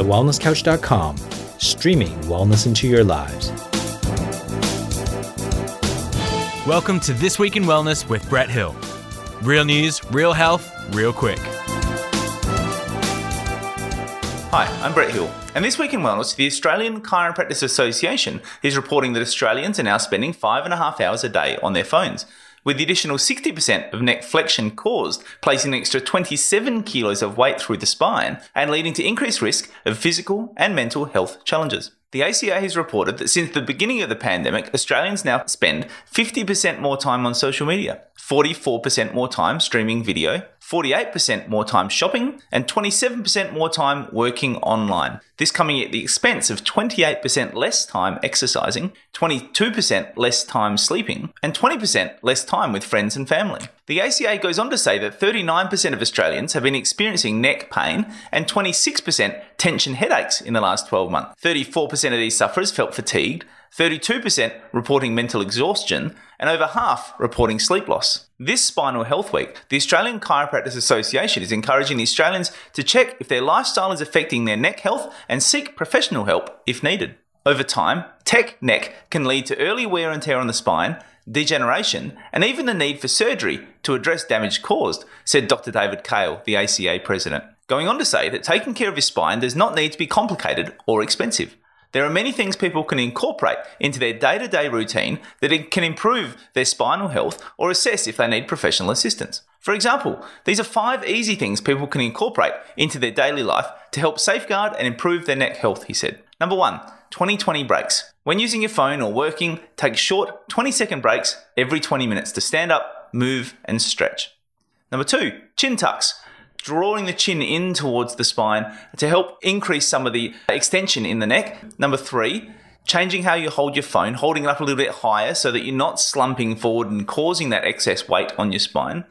thewellnesscouch.com, streaming wellness into your lives. Welcome to This Week in Wellness with Brett Hill. Real news, real health, real quick. Hi, I'm Brett Hill, and this week in wellness, the Australian Chiropractors Association is reporting that Australians are now spending five and a half hours a day on their phones, with the additional 60% of neck flexion caused placing an extra 27 kilos of weight through the spine and leading to increased risk of physical and mental health challenges. The ACA has reported that since the beginning of the pandemic, Australians now spend 50% more time on social media, 44% more time streaming video, 48% more time shopping, and 27% more time working online. This coming at the expense of 28% less time exercising, 22% less time sleeping, and 20% less time with friends and family. The ACA goes on to say that 39% of Australians have been experiencing neck pain and 26% tension headaches in the last 12 months. 34% of these sufferers felt fatigued, 32% reporting mental exhaustion, and over half reporting sleep loss. This Spinal Health Week, the Australian Chiropractors Association is encouraging the Australians to check if their lifestyle is affecting their neck health and seek professional help if needed. Over time, tech neck can lead to early wear and tear on the spine, degeneration, and even the need for surgery to address damage caused, said Dr. David Kale, the ACA president. Going on to say that taking care of your spine does not need to be complicated or expensive. There are many things people can incorporate into their day to day routine that can improve their spinal health or assess if they need professional assistance. For example, these are five easy things people can incorporate into their daily life to help safeguard and improve their neck health, he said. Number one, 2020 breaks. When using your phone or working, take short 20 second breaks every 20 minutes to stand up, move, and stretch. Number two, chin tucks drawing the chin in towards the spine to help increase some of the extension in the neck. Number three, changing how you hold your phone, holding it up a little bit higher so that you're not slumping forward and causing that excess weight on your spine.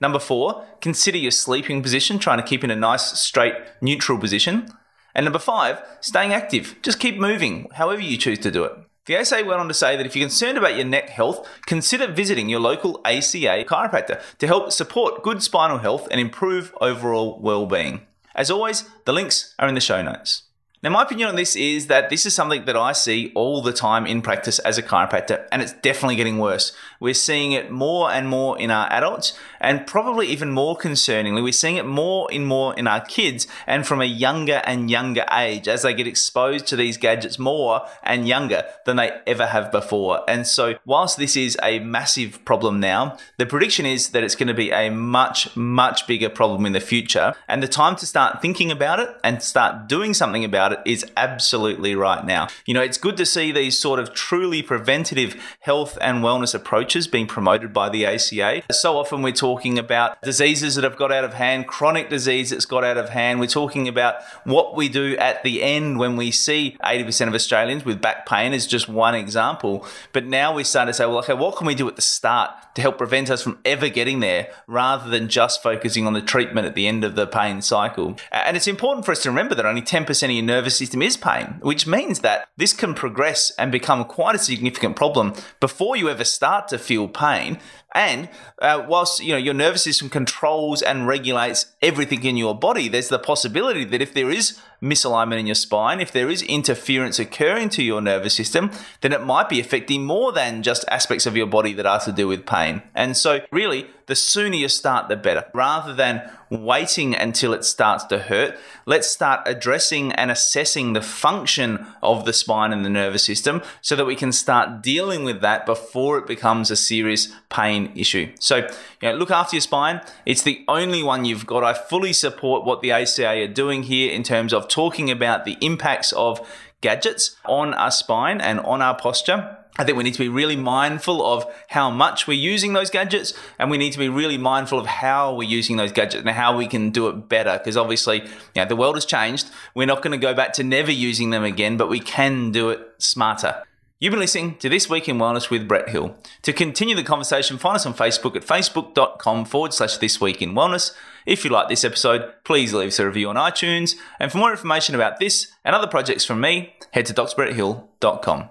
Number four, consider your sleeping position, trying to keep in a nice, straight, neutral position. And number five, staying active. Just keep moving, however you choose to do it. The ACA went on to say that if you're concerned about your neck health, consider visiting your local ACA chiropractor to help support good spinal health and improve overall well-being. As always, the links are in the show notes. Now, my opinion on this is that this is something that I see all the time in practice as a chiropractor, and it's definitely getting worse. We're seeing it more and more in our adults, and probably even more concerningly, we're seeing it more and more in our kids and from a younger and younger age as they get exposed to these gadgets more and younger than they ever have before. And so, whilst this is a massive problem now, the prediction is that it's going to be a much, much bigger problem in the future. And the time to start thinking about it and start doing something about it is absolutely right now. You know, it's good to see these sort of truly preventative health and wellness approaches being promoted by the ACA. So often we're talking about diseases that have got out of hand, chronic disease that's got out of hand. We're talking about what we do at the end when we see 80% of Australians with back pain is just one example. But now we're starting to say, well, okay, what can we do at the start to help prevent us from ever getting there rather than just focusing on the treatment at the end of the pain cycle? And it's important for us to remember that only 10% of your nervous system is pain, which means that this can progress and become quite a significant problem before you ever start to feel pain. And uh, whilst you know your nervous system controls and regulates everything in your body, there's the possibility that if there is misalignment in your spine, if there is interference occurring to your nervous system, then it might be affecting more than just aspects of your body that are to do with pain. And so, really, the sooner you start, the better. Rather than waiting until it starts to hurt, let's start addressing and assessing the function of the spine and the nervous system so that we can start dealing with that before it becomes a serious pain issue. So, you know, look after your spine. It's the only one you've got. I fully support what the ACA are doing here in terms of talking about the impacts of gadgets on our spine and on our posture. I think we need to be really mindful of how much we're using those gadgets, and we need to be really mindful of how we're using those gadgets and how we can do it better. Because obviously, you know, the world has changed. We're not going to go back to never using them again, but we can do it smarter. You've been listening to This Week in Wellness with Brett Hill. To continue the conversation, find us on Facebook at facebook.com forward slash This Week in Wellness. If you like this episode, please leave us a review on iTunes. And for more information about this and other projects from me, head to docsbretthill.com.